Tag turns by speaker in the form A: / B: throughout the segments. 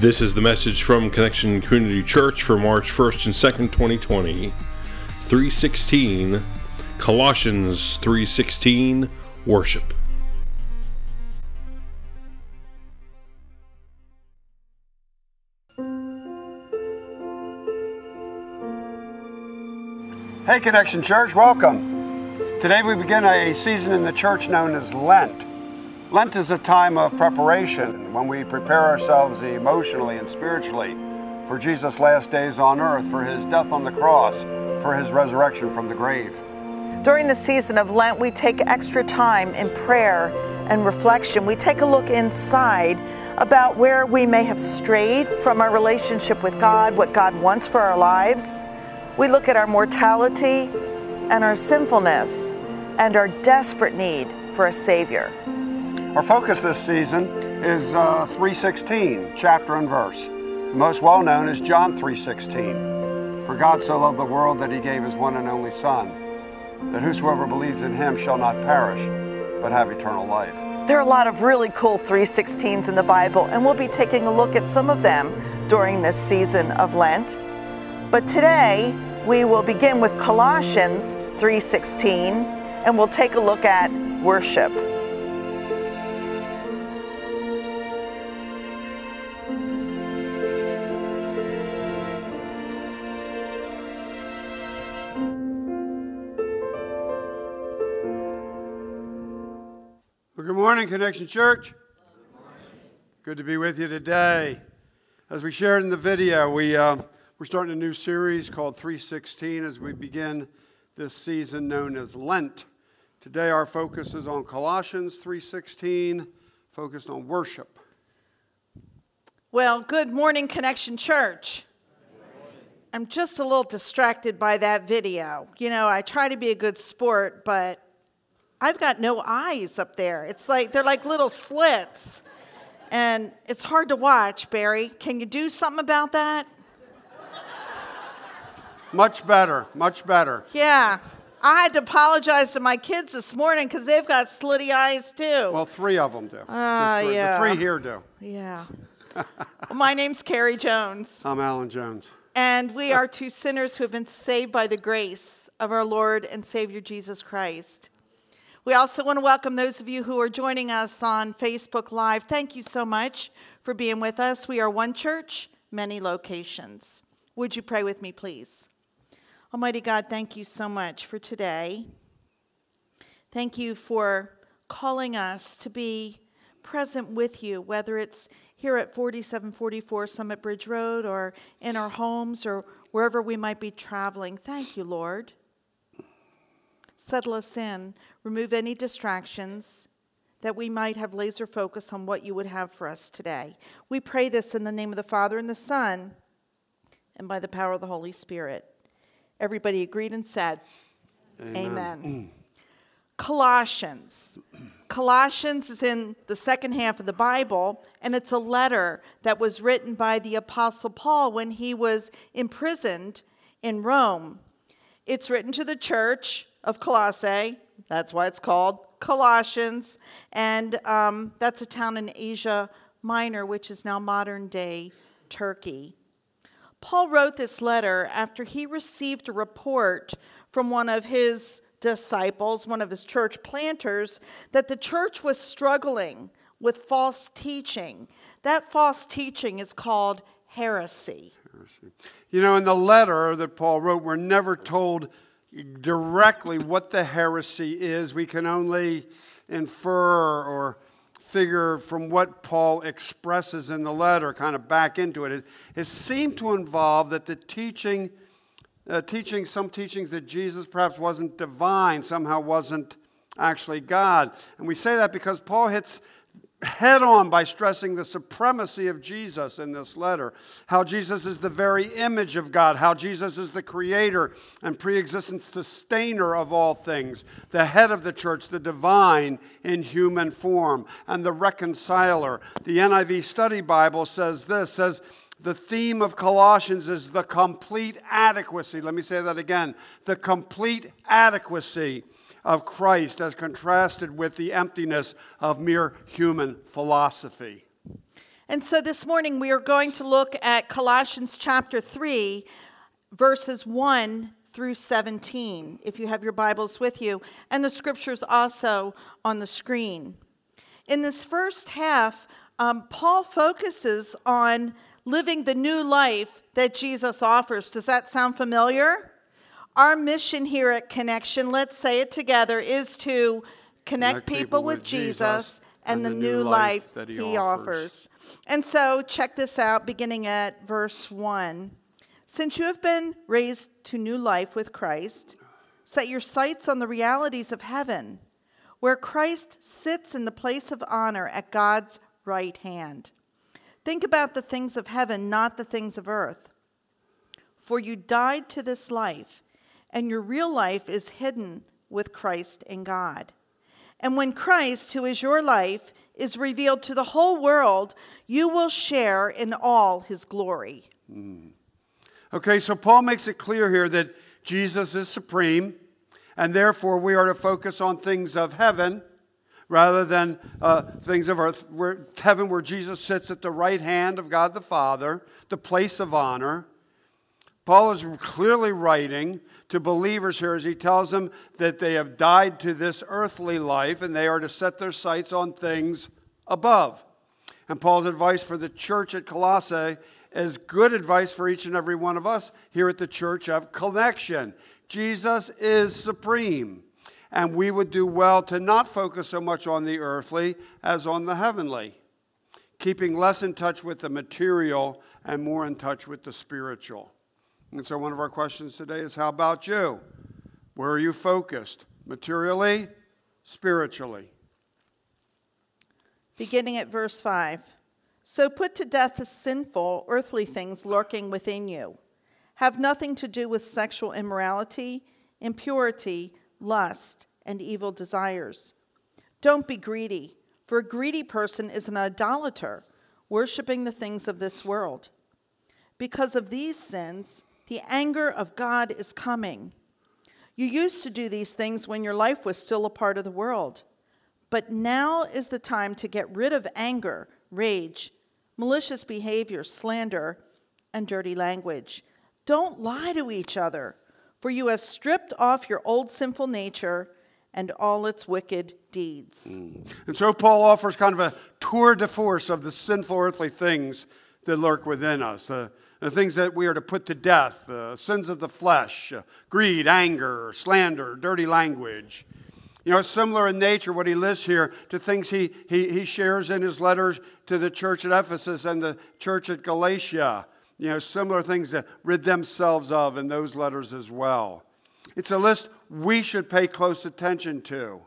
A: This is the message from Connection Community Church for March 1st and 2nd, 2020. 316 Colossians 3:16 Worship.
B: Hey Connection Church, welcome. Today we begin a season in the church known as Lent. Lent is a time of preparation when we prepare ourselves emotionally and spiritually for Jesus' last days on earth, for his death on the cross, for his resurrection from the grave.
C: During the season of Lent, we take extra time in prayer and reflection. We take a look inside about where we may have strayed from our relationship with God, what God wants for our lives. We look at our mortality and our sinfulness and our desperate need for a Savior.
B: Our focus this season is uh, 316, chapter and verse. Most well known is John 3:16. For God so loved the world that he gave his one and only Son, that whosoever believes in him shall not perish, but have eternal life.
C: There are a lot of really cool 316s in the Bible, and we'll be taking a look at some of them during this season of Lent. But today, we will begin with Colossians 3:16 and we'll take a look at worship.
B: Morning, Connection Church. Good to be with you today. As we shared in the video, we, uh, we're starting a new series called 316 as we begin this season known as Lent. Today, our focus is on Colossians 3:16, focused on worship.
D: Well, good morning, Connection Church. I'm just a little distracted by that video. You know, I try to be a good sport, but I've got no eyes up there. It's like they're like little slits. And it's hard to watch, Barry. Can you do something about that?
B: Much better, much better.
D: Yeah. I had to apologize to my kids this morning because they've got slitty eyes too.
B: Well, three of them do.
D: Ah,
B: three-
D: yeah.
B: The three here do.
D: yeah. my name's Carrie Jones.
B: I'm Alan Jones.
D: And we are two sinners who have been saved by the grace of our Lord and Savior Jesus Christ. We also want to welcome those of you who are joining us on Facebook Live. Thank you so much for being with us. We are one church, many locations. Would you pray with me, please? Almighty God, thank you so much for today. Thank you for calling us to be present with you, whether it's here at 4744 Summit Bridge Road or in our homes or wherever we might be traveling. Thank you, Lord. Settle us in, remove any distractions that we might have laser focus on what you would have for us today. We pray this in the name of the Father and the Son and by the power of the Holy Spirit. Everybody agreed and said, Amen. Mm. Colossians. Colossians is in the second half of the Bible, and it's a letter that was written by the Apostle Paul when he was imprisoned in Rome. It's written to the church of Colossae. That's why it's called Colossians. And um, that's a town in Asia Minor, which is now modern day Turkey. Paul wrote this letter after he received a report from one of his disciples, one of his church planters, that the church was struggling with false teaching. That false teaching is called heresy.
B: You know, in the letter that Paul wrote, we're never told directly what the heresy is. We can only infer or figure from what Paul expresses in the letter, kind of back into it. It, it seemed to involve that the teaching, uh, teaching some teachings that Jesus perhaps wasn't divine, somehow wasn't actually God. And we say that because Paul hits head on by stressing the supremacy of Jesus in this letter. How Jesus is the very image of God, how Jesus is the creator and pre existent sustainer of all things, the head of the church, the divine in human form, and the reconciler. The NIV Study Bible says this says, the theme of Colossians is the complete adequacy. Let me say that again the complete adequacy of Christ as contrasted with the emptiness of mere human philosophy.
D: And so this morning we are going to look at Colossians chapter 3, verses 1 through 17, if you have your Bibles with you, and the scriptures also on the screen. In this first half, um, Paul focuses on living the new life that Jesus offers. Does that sound familiar? Our mission here at Connection, let's say it together, is to connect, connect people, people, with, Jesus, and, and, the, the new, life, he, he offers. offers. And so, check this out beginning at verse 1. Since you have been raised to new life with Christ, set your sights on the realities of heaven, where Christ sits in the place of honor at God's right hand. Think about the things of heaven, not the things of earth. For you died to this life, and your real life is hidden with Christ in God. And when Christ, who is your life, is revealed to the whole world, you will share in all his glory. Mm.
B: Okay, so Paul makes it clear here that Jesus is supreme, and therefore we are to focus on things of heaven rather than uh, things of earth. Where, heaven, where Jesus sits at the right hand of God the Father, the place of honor. Paul is clearly writing to believers here as he tells them that they have died to this earthly life and they are to set their sights on things above. And Paul's advice for the church at Colossae is good advice for each and every one of us here at the Church of Connection. Jesus is supreme, and we would do well to not focus so much on the earthly as on the heavenly, keeping less in touch with the material and more in touch with the spiritual. And so, one of our questions today is how about you? Where are you focused? Materially, spiritually?
D: Beginning at verse 5. So put to death the sinful, earthly things lurking within you. Have nothing to do with sexual immorality, impurity, lust, and evil desires. Don't be greedy, for a greedy person is an idolater, worshiping the things of this world. Because of these sins, the anger of God is coming. You used to do these things when your life was still a part of the world. But now is the time to get rid of anger, rage, malicious behavior, slander, and dirty language. Don't lie to each other, for you have stripped off your old sinful nature and all its wicked deeds. Mm.
B: And so Paul offers kind of a tour de force of the sinful earthly things that lurk within us. Uh, the things that we are to put to death uh, sins of the flesh, uh, greed, anger, slander, dirty language. You know, similar in nature, what he lists here to things he, he, he shares in his letters to the church at Ephesus and the church at Galatia. You know, similar things to rid themselves of in those letters as well. It's a list we should pay close attention to.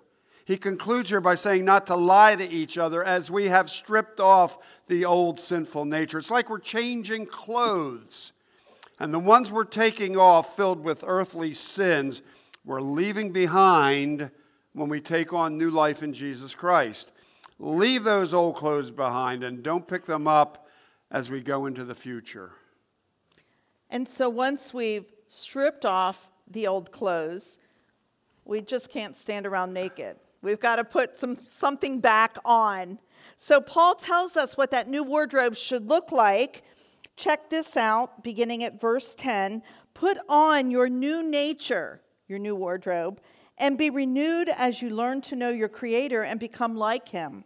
B: He concludes here by saying not to lie to each other as we have stripped off the old sinful nature. It's like we're changing clothes. And the ones we're taking off, filled with earthly sins, we're leaving behind when we take on new life in Jesus Christ. Leave those old clothes behind and don't pick them up as we go into the future.
D: And so once we've stripped off the old clothes, we just can't stand around naked. We've got to put some, something back on. So, Paul tells us what that new wardrobe should look like. Check this out, beginning at verse 10. Put on your new nature, your new wardrobe, and be renewed as you learn to know your Creator and become like Him.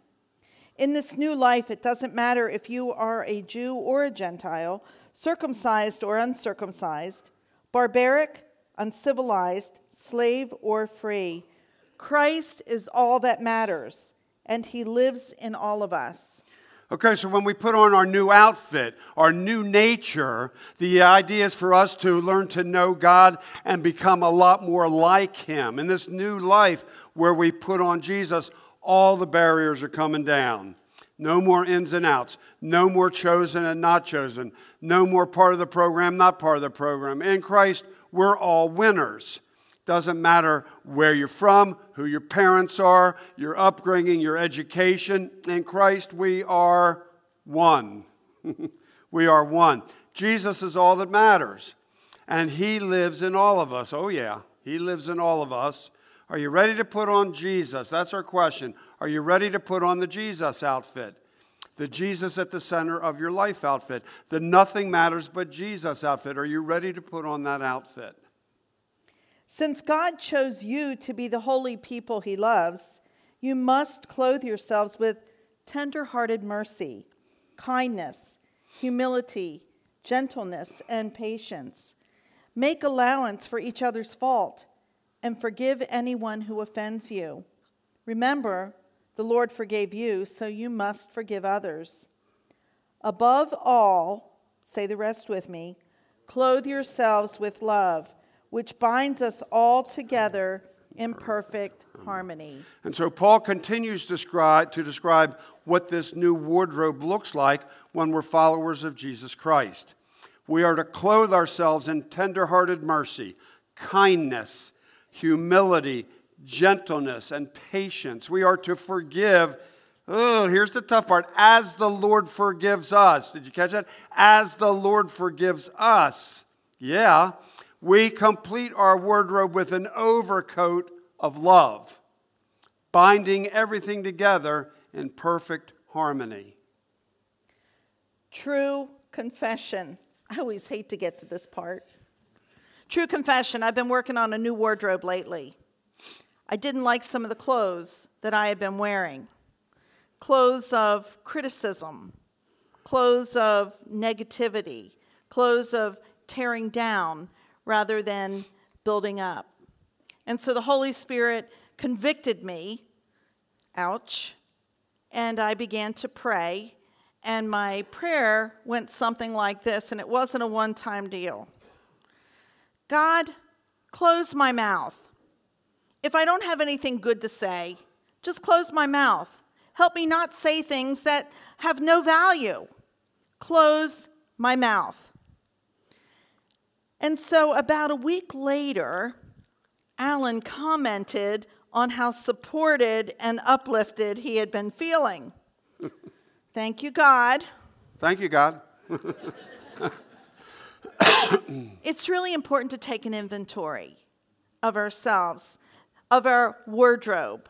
D: In this new life, it doesn't matter if you are a Jew or a Gentile, circumcised or uncircumcised, barbaric, uncivilized, slave or free Christ is all that matters, and He lives in all of us.
B: Okay, so when we put on our new outfit, our new nature, the idea is for us to learn to know God and become a lot more like Him. In this new life where we put on Jesus, all the barriers are coming down. No more ins and outs. No more chosen and not chosen. No more part of the program, not part of the program. In Christ, we're all winners. Doesn't matter where you're from, who your parents are, your upbringing, your education. In Christ, we are one. we are one. Jesus is all that matters. And He lives in all of us. Oh, yeah, He lives in all of us. Are you ready to put on Jesus? That's our question. Are you ready to put on the Jesus outfit? the Jesus at the center of your life outfit, the nothing matters but Jesus outfit. Are you ready to put on that outfit?
D: Since God chose you to be the holy people he loves, you must clothe yourselves with tender-hearted mercy, kindness, humility, gentleness, and patience. Make allowance for each other's fault and forgive anyone who offends you. Remember, the Lord forgave you, so you must forgive others. Above all, say the rest with me, clothe yourselves with love, which binds us all together in perfect harmony.
B: And so Paul continues to describe, to describe what this new wardrobe looks like when we're followers of Jesus Christ. We are to clothe ourselves in tenderhearted mercy, kindness, humility, gentleness, and patience. We are to forgive. Oh, here's the tough part as the Lord forgives us. Did you catch that? As the Lord forgives us. Yeah. We complete our wardrobe with an overcoat of love, binding everything together in perfect harmony.
D: True confession. I always hate to get to this part. True confession, I've been working on a new wardrobe lately. I didn't like some of the clothes that I had been wearing clothes of criticism, clothes of negativity, clothes of tearing down rather than building up. And so the Holy Spirit convicted me, ouch, and I began to pray. And my prayer went something like this, and it wasn't a one time deal God, close my mouth. If I don't have anything good to say, just close my mouth. Help me not say things that have no value. Close my mouth. And so, about a week later, Alan commented on how supported and uplifted he had been feeling. Thank you, God.
B: Thank you, God.
D: it's really important to take an inventory of ourselves, of our wardrobe,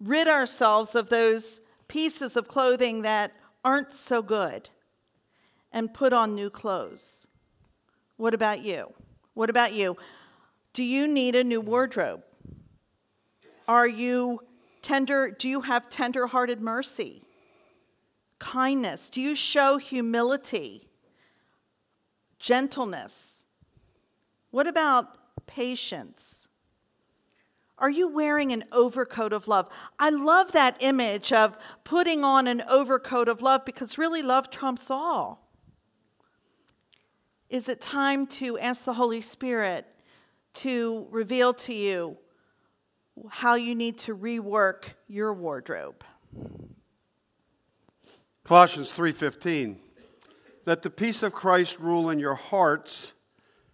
D: rid ourselves of those pieces of clothing that aren't so good, and put on new clothes. What about you? What about you? Do you need a new wardrobe? Are you tender? Do you have tender hearted mercy? Kindness? Do you show humility? Gentleness? What about patience? Are you wearing an overcoat of love? I love that image of putting on an overcoat of love because really love trumps all. Is it time to ask the Holy Spirit to reveal to you how you need to rework your wardrobe.
B: Colossians 3:15 Let the peace of Christ rule in your hearts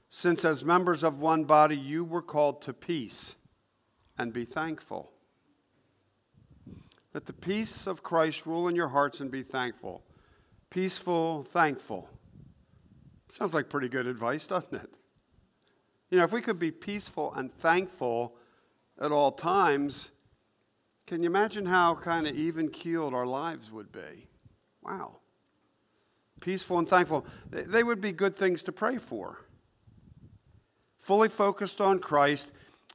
B: since as members of one body you were called to peace and be thankful. Let the peace of Christ rule in your hearts and be thankful. Peaceful, thankful. Sounds like pretty good advice, doesn't it? You know, if we could be peaceful and thankful at all times, can you imagine how kind of even keeled our lives would be? Wow. Peaceful and thankful. They would be good things to pray for. Fully focused on Christ,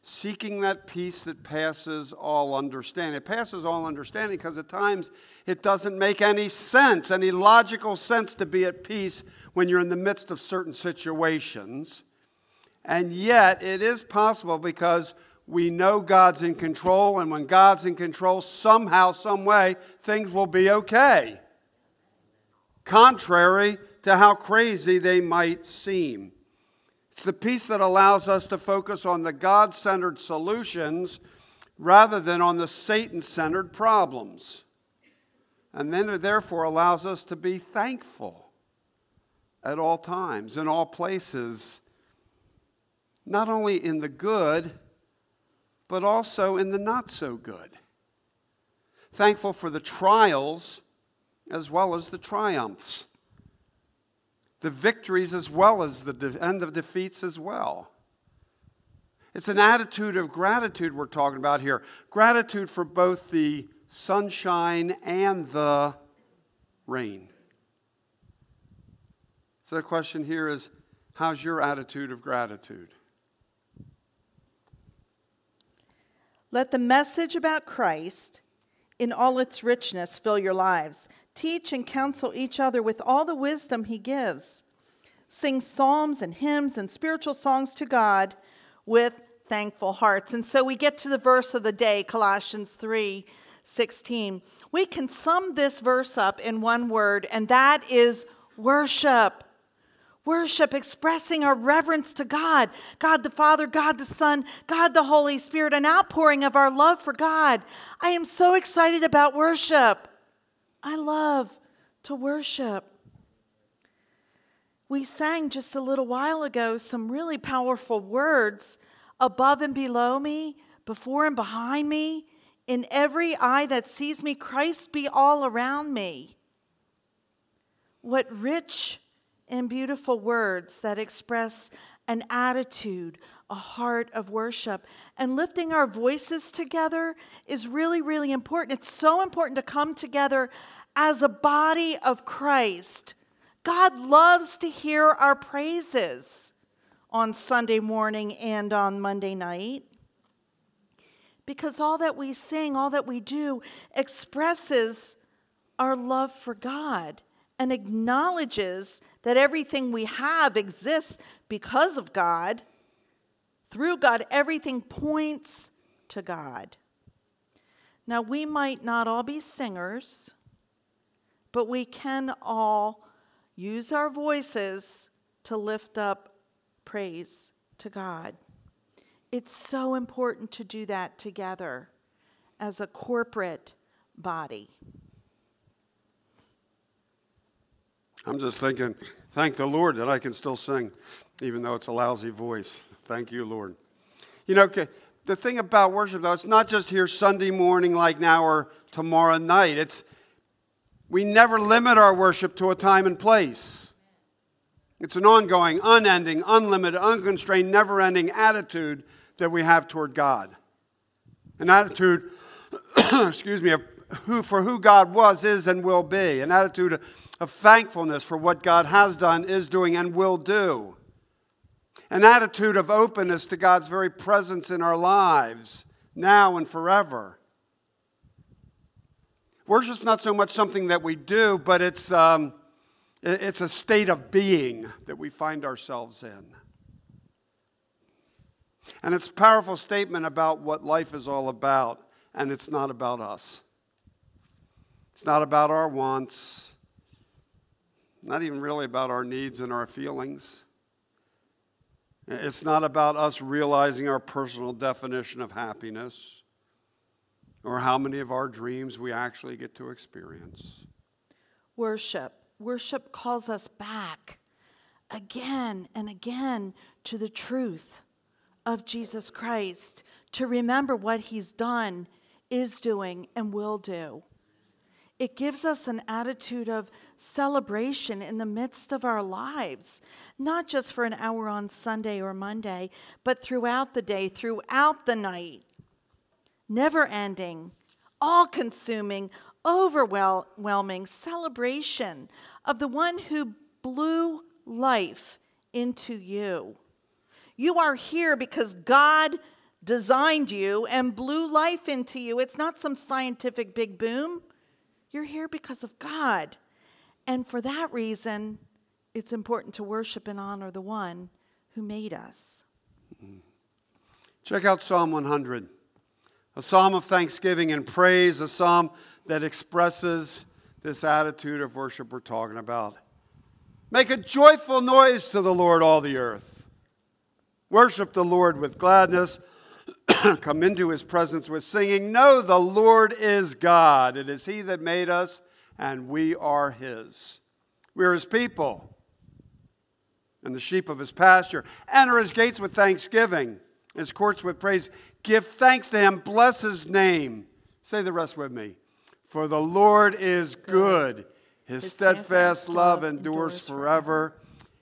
B: seeking that peace that passes all understanding. It passes all understanding because at times it doesn't make any sense, any logical sense to be at peace when you're in the midst of certain situations. And yet, it is possible because we know God's in control, and when God's in control, somehow, some way, things will be okay. Contrary to how crazy they might seem. It's the peace that allows us to focus on the God centered solutions rather than on the Satan centered problems. And then it therefore allows us to be thankful at all times, in all places, not only in the good, but also in the not so good. Thankful for the trials as well as the triumphs, the victories as well as the de- the defeats as well. It's an attitude of gratitude we're talking about here gratitude for both the sunshine and the rain. So the question here is how's your attitude of gratitude?
D: Let the message about Christ in all its richness fill your lives. Teach and counsel each other with all the wisdom he gives. Sing psalms and hymns and spiritual songs to God with thankful hearts. And so we get to the verse of the day, Colossians 3 16. We can sum this verse up in one word, and that is worship. Worship, expressing our reverence to God, God the Father, God the Son, God the Holy Spirit, an outpouring of our love for God. I am so excited about worship. I love to worship. We sang just a little while ago some really powerful words above and below me, before and behind me, in every eye that sees me, Christ be all around me. What rich and beautiful words that express an attitude, a heart of worship. And lifting our voices together is really, really important. It's so important to come together as a body of Christ. God loves to hear our praises on Sunday morning and on Monday night. Because all that we sing, all that we do, expresses our love for God and acknowledges that everything we have exists because of God. Through God, everything points to God. Now, we might not all be singers, but we can all use our voices to lift up praise to God. It's so important to do that together as a corporate body.
B: I'm just thinking, thank the Lord that I can still sing, even though it's a lousy voice. Thank you, Lord. You know, the thing about worship, though, it's not just here Sunday morning like now or tomorrow night. It's we never limit our worship to a time and place. It's an ongoing, unending, unlimited, unconstrained, never ending attitude that we have toward God. An attitude, excuse me, of who, for who God was, is, and will be. An attitude of thankfulness for what God has done, is doing, and will do. An attitude of openness to God's very presence in our lives, now and forever. Worship's not so much something that we do, but it's, um, it's a state of being that we find ourselves in. And it's a powerful statement about what life is all about, and it's not about us. It's not about our wants not even really about our needs and our feelings. It's not about us realizing our personal definition of happiness or how many of our dreams we actually get to experience.
D: Worship. Worship calls us back again and again to the truth of Jesus Christ, to remember what he's done, is doing, and will do. It gives us an attitude of celebration in the midst of our lives, not just for an hour on Sunday or Monday, but throughout the day, throughout the night. Never ending, all consuming, overwhelming celebration of the one who blew life into you. You are here because God designed you and blew life into you. It's not some scientific big boom. You're here because of God. And for that reason, it's important to worship and honor the one who made us.
B: Check out Psalm 100, a psalm of thanksgiving and praise, a psalm that expresses this attitude of worship we're talking about. Make a joyful noise to the Lord, all the earth. Worship the Lord with gladness. come into his presence with singing, Know the Lord is God. It is he that made us, and we are his. We are his people and the sheep of his pasture. Enter his gates with thanksgiving, his courts with praise. Give thanks to him, bless his name. Say the rest with me. For the Lord is good, his steadfast love endures forever,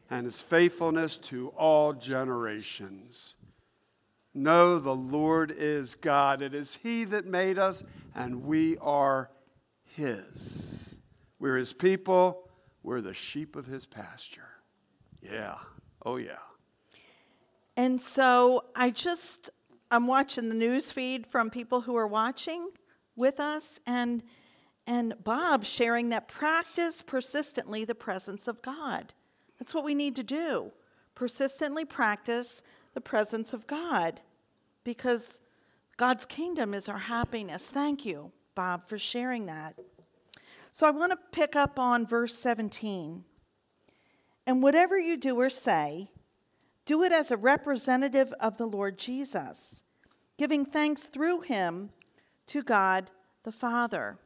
B: and his faithfulness to all generations. Know the Lord is God. It is He that made us, and we are His. We're his people. We're the sheep of his pasture. Yeah. Oh, yeah.
D: And so I just, I'm watching the news feed from people who are watching with us and and Bob sharing that practice persistently the presence of God. That's what we need to do. Persistently practice the presence of God because God's kingdom is our happiness. Thank you, Bob, for sharing that. So I want to pick up on verse 17. And whatever you do or say, do it as a representative of the Lord Jesus, giving thanks through him to God the Father.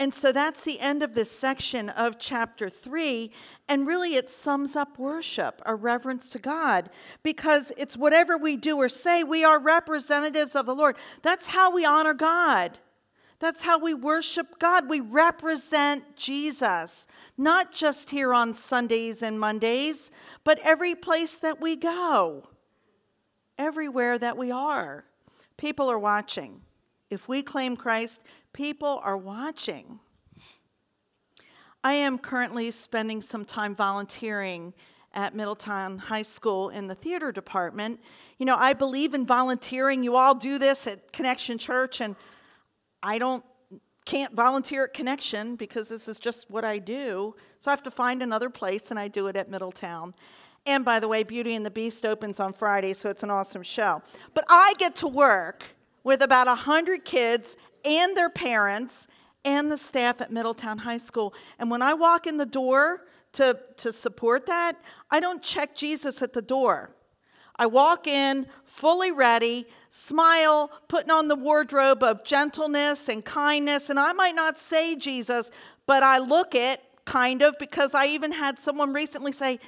D: And so that's the end of this section of chapter 3. And really, it sums up worship, a reverence to God, because it's whatever we do or say, we are representatives of the Lord. That's how we honor God. That's how we worship God. We represent Jesus, not just here on Sundays and Mondays, but every place that we go, everywhere that we are. People are watching. If we claim Christ, people are watching. I am currently spending some time volunteering at Middletown High School in the theater department. You know, I believe in volunteering. You all do this at Connection Church, and I don't can't volunteer at Connection because this is just what I do. So I have to find another place, and I do it at Middletown. And by the way, Beauty and the Beast opens on Friday, so it's an awesome show. But I get to work with about 100 kids and their parents and the staff at Middletown High School. And when I walk in the door to, to support that, I don't check Jesus at the door. I walk in fully ready, smile, putting on the wardrobe of gentleness and kindness. And I might not say Jesus, but I look it kind of because I even had someone recently say,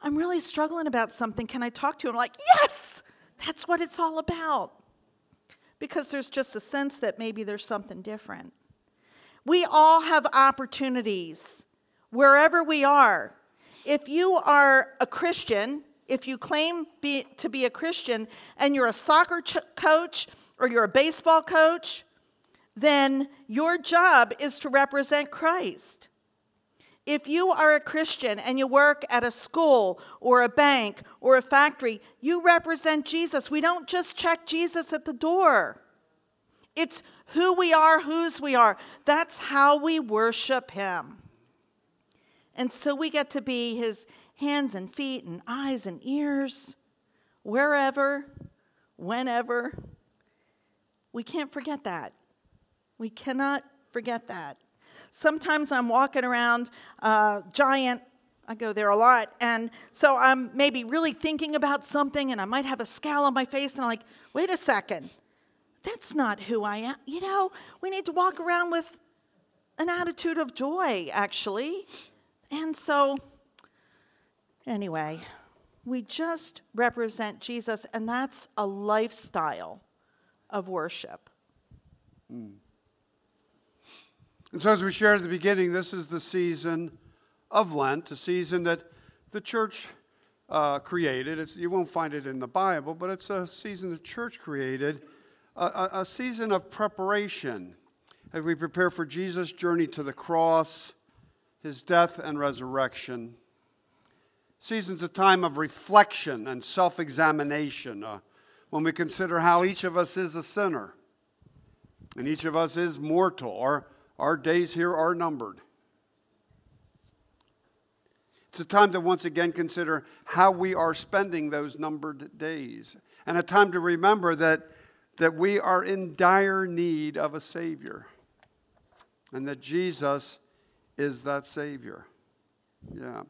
D: I'm really struggling about something. Can I talk to you? I'm like, yes, that's what it's all about. Because there's just a sense that maybe there's something different. We all have opportunities wherever we are. If you are a Christian, if you claim be, to be a Christian and you're a soccer ch- coach or you're a baseball coach, then your job is to represent Christ. If you are a Christian and you work at a school or a bank or a factory, you represent Jesus. We don't just check Jesus at the door. It's who we are, whose we are. That's how we worship Him. And so we get to be His hands and feet and eyes and ears, wherever, whenever. We can't forget that. We cannot forget that. Sometimes I'm walking around uh, Giant, I go there a lot, and so I'm maybe really thinking about something and I might have a scowl on my face and I'm like, wait a second, that's not who I am. You know, we need to walk around with an attitude of joy, actually. And so Anyway, we just represent Jesus, and that's a lifestyle of worship.
B: Mm. And so, as we shared at the beginning, this is the season of Lent, a season that the church uh, created. It's, you won't find it in the Bible, but it's a season the church created, a, a, a season of preparation as we prepare for Jesus' journey to the cross, his death and resurrection Season's a time of reflection and self examination uh, when we consider how each of us is a sinner and each of us is mortal. Our, our days here are numbered. It's a time to once again consider how we are spending those numbered days, and a time to remember that, that we are in dire need of a Savior, and that Jesus is that Savior. Yeah.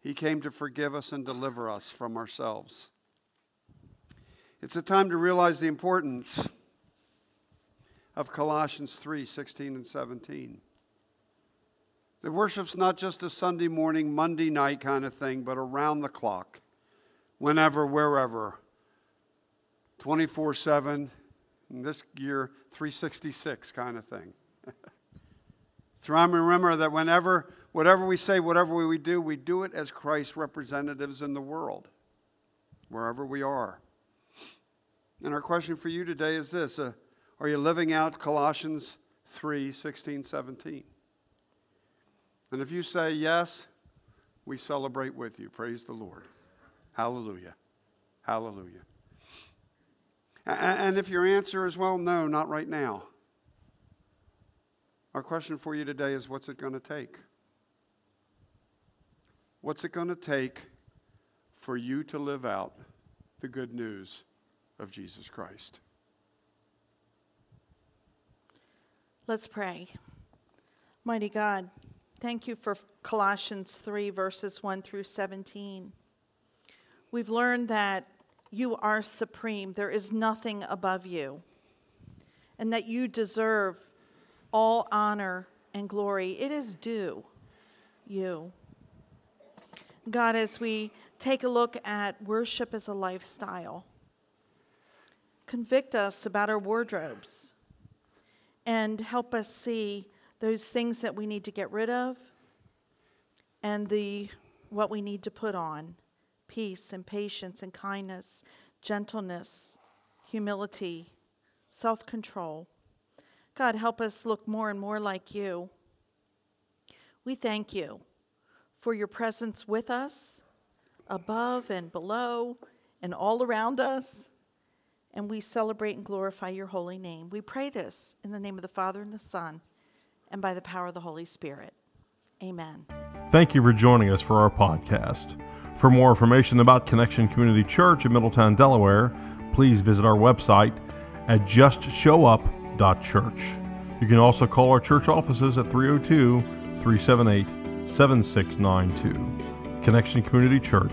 B: He came to forgive us and deliver us from ourselves. It's a time to realize the importance of Colossians 3 16 and 17. The worship's not just a Sunday morning, Monday night kind of thing, but around the clock, whenever, wherever, 24 7, this year, 366 kind of thing. so I remember that whenever Whatever we say, whatever we do, we do it as Christ's representatives in the world, wherever we are. And our question for you today is this uh, Are you living out Colossians 3 16, 17? And if you say yes, we celebrate with you. Praise the Lord. Hallelujah. Hallelujah. And if your answer is, well, no, not right now, our question for you today is what's it going to take? What's it going to take for you to live out the good news of Jesus Christ?
D: Let's pray. Mighty God, thank you for Colossians 3, verses 1 through 17. We've learned that you are supreme, there is nothing above you, and that you deserve all honor and glory. It is due you. God, as we take a look at worship as a lifestyle, convict us about our wardrobes and help us see those things that we need to get rid of and the what we need to put on peace and patience and kindness gentleness humility self-control. God help us look more and more like you. We thank you for your presence with us above and below and all around us and we celebrate and glorify your holy name. We pray this in the name of the Father and the Son and by the power of the Holy Spirit. Amen.
A: Thank you for joining us for our podcast. For more information about Connection Community Church in Middletown, Delaware, please visit our website at justshowup.church. You can also call our church offices at 302 378 7692. Connection Community Church,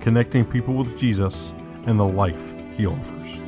A: connecting people with Jesus and the life he offers.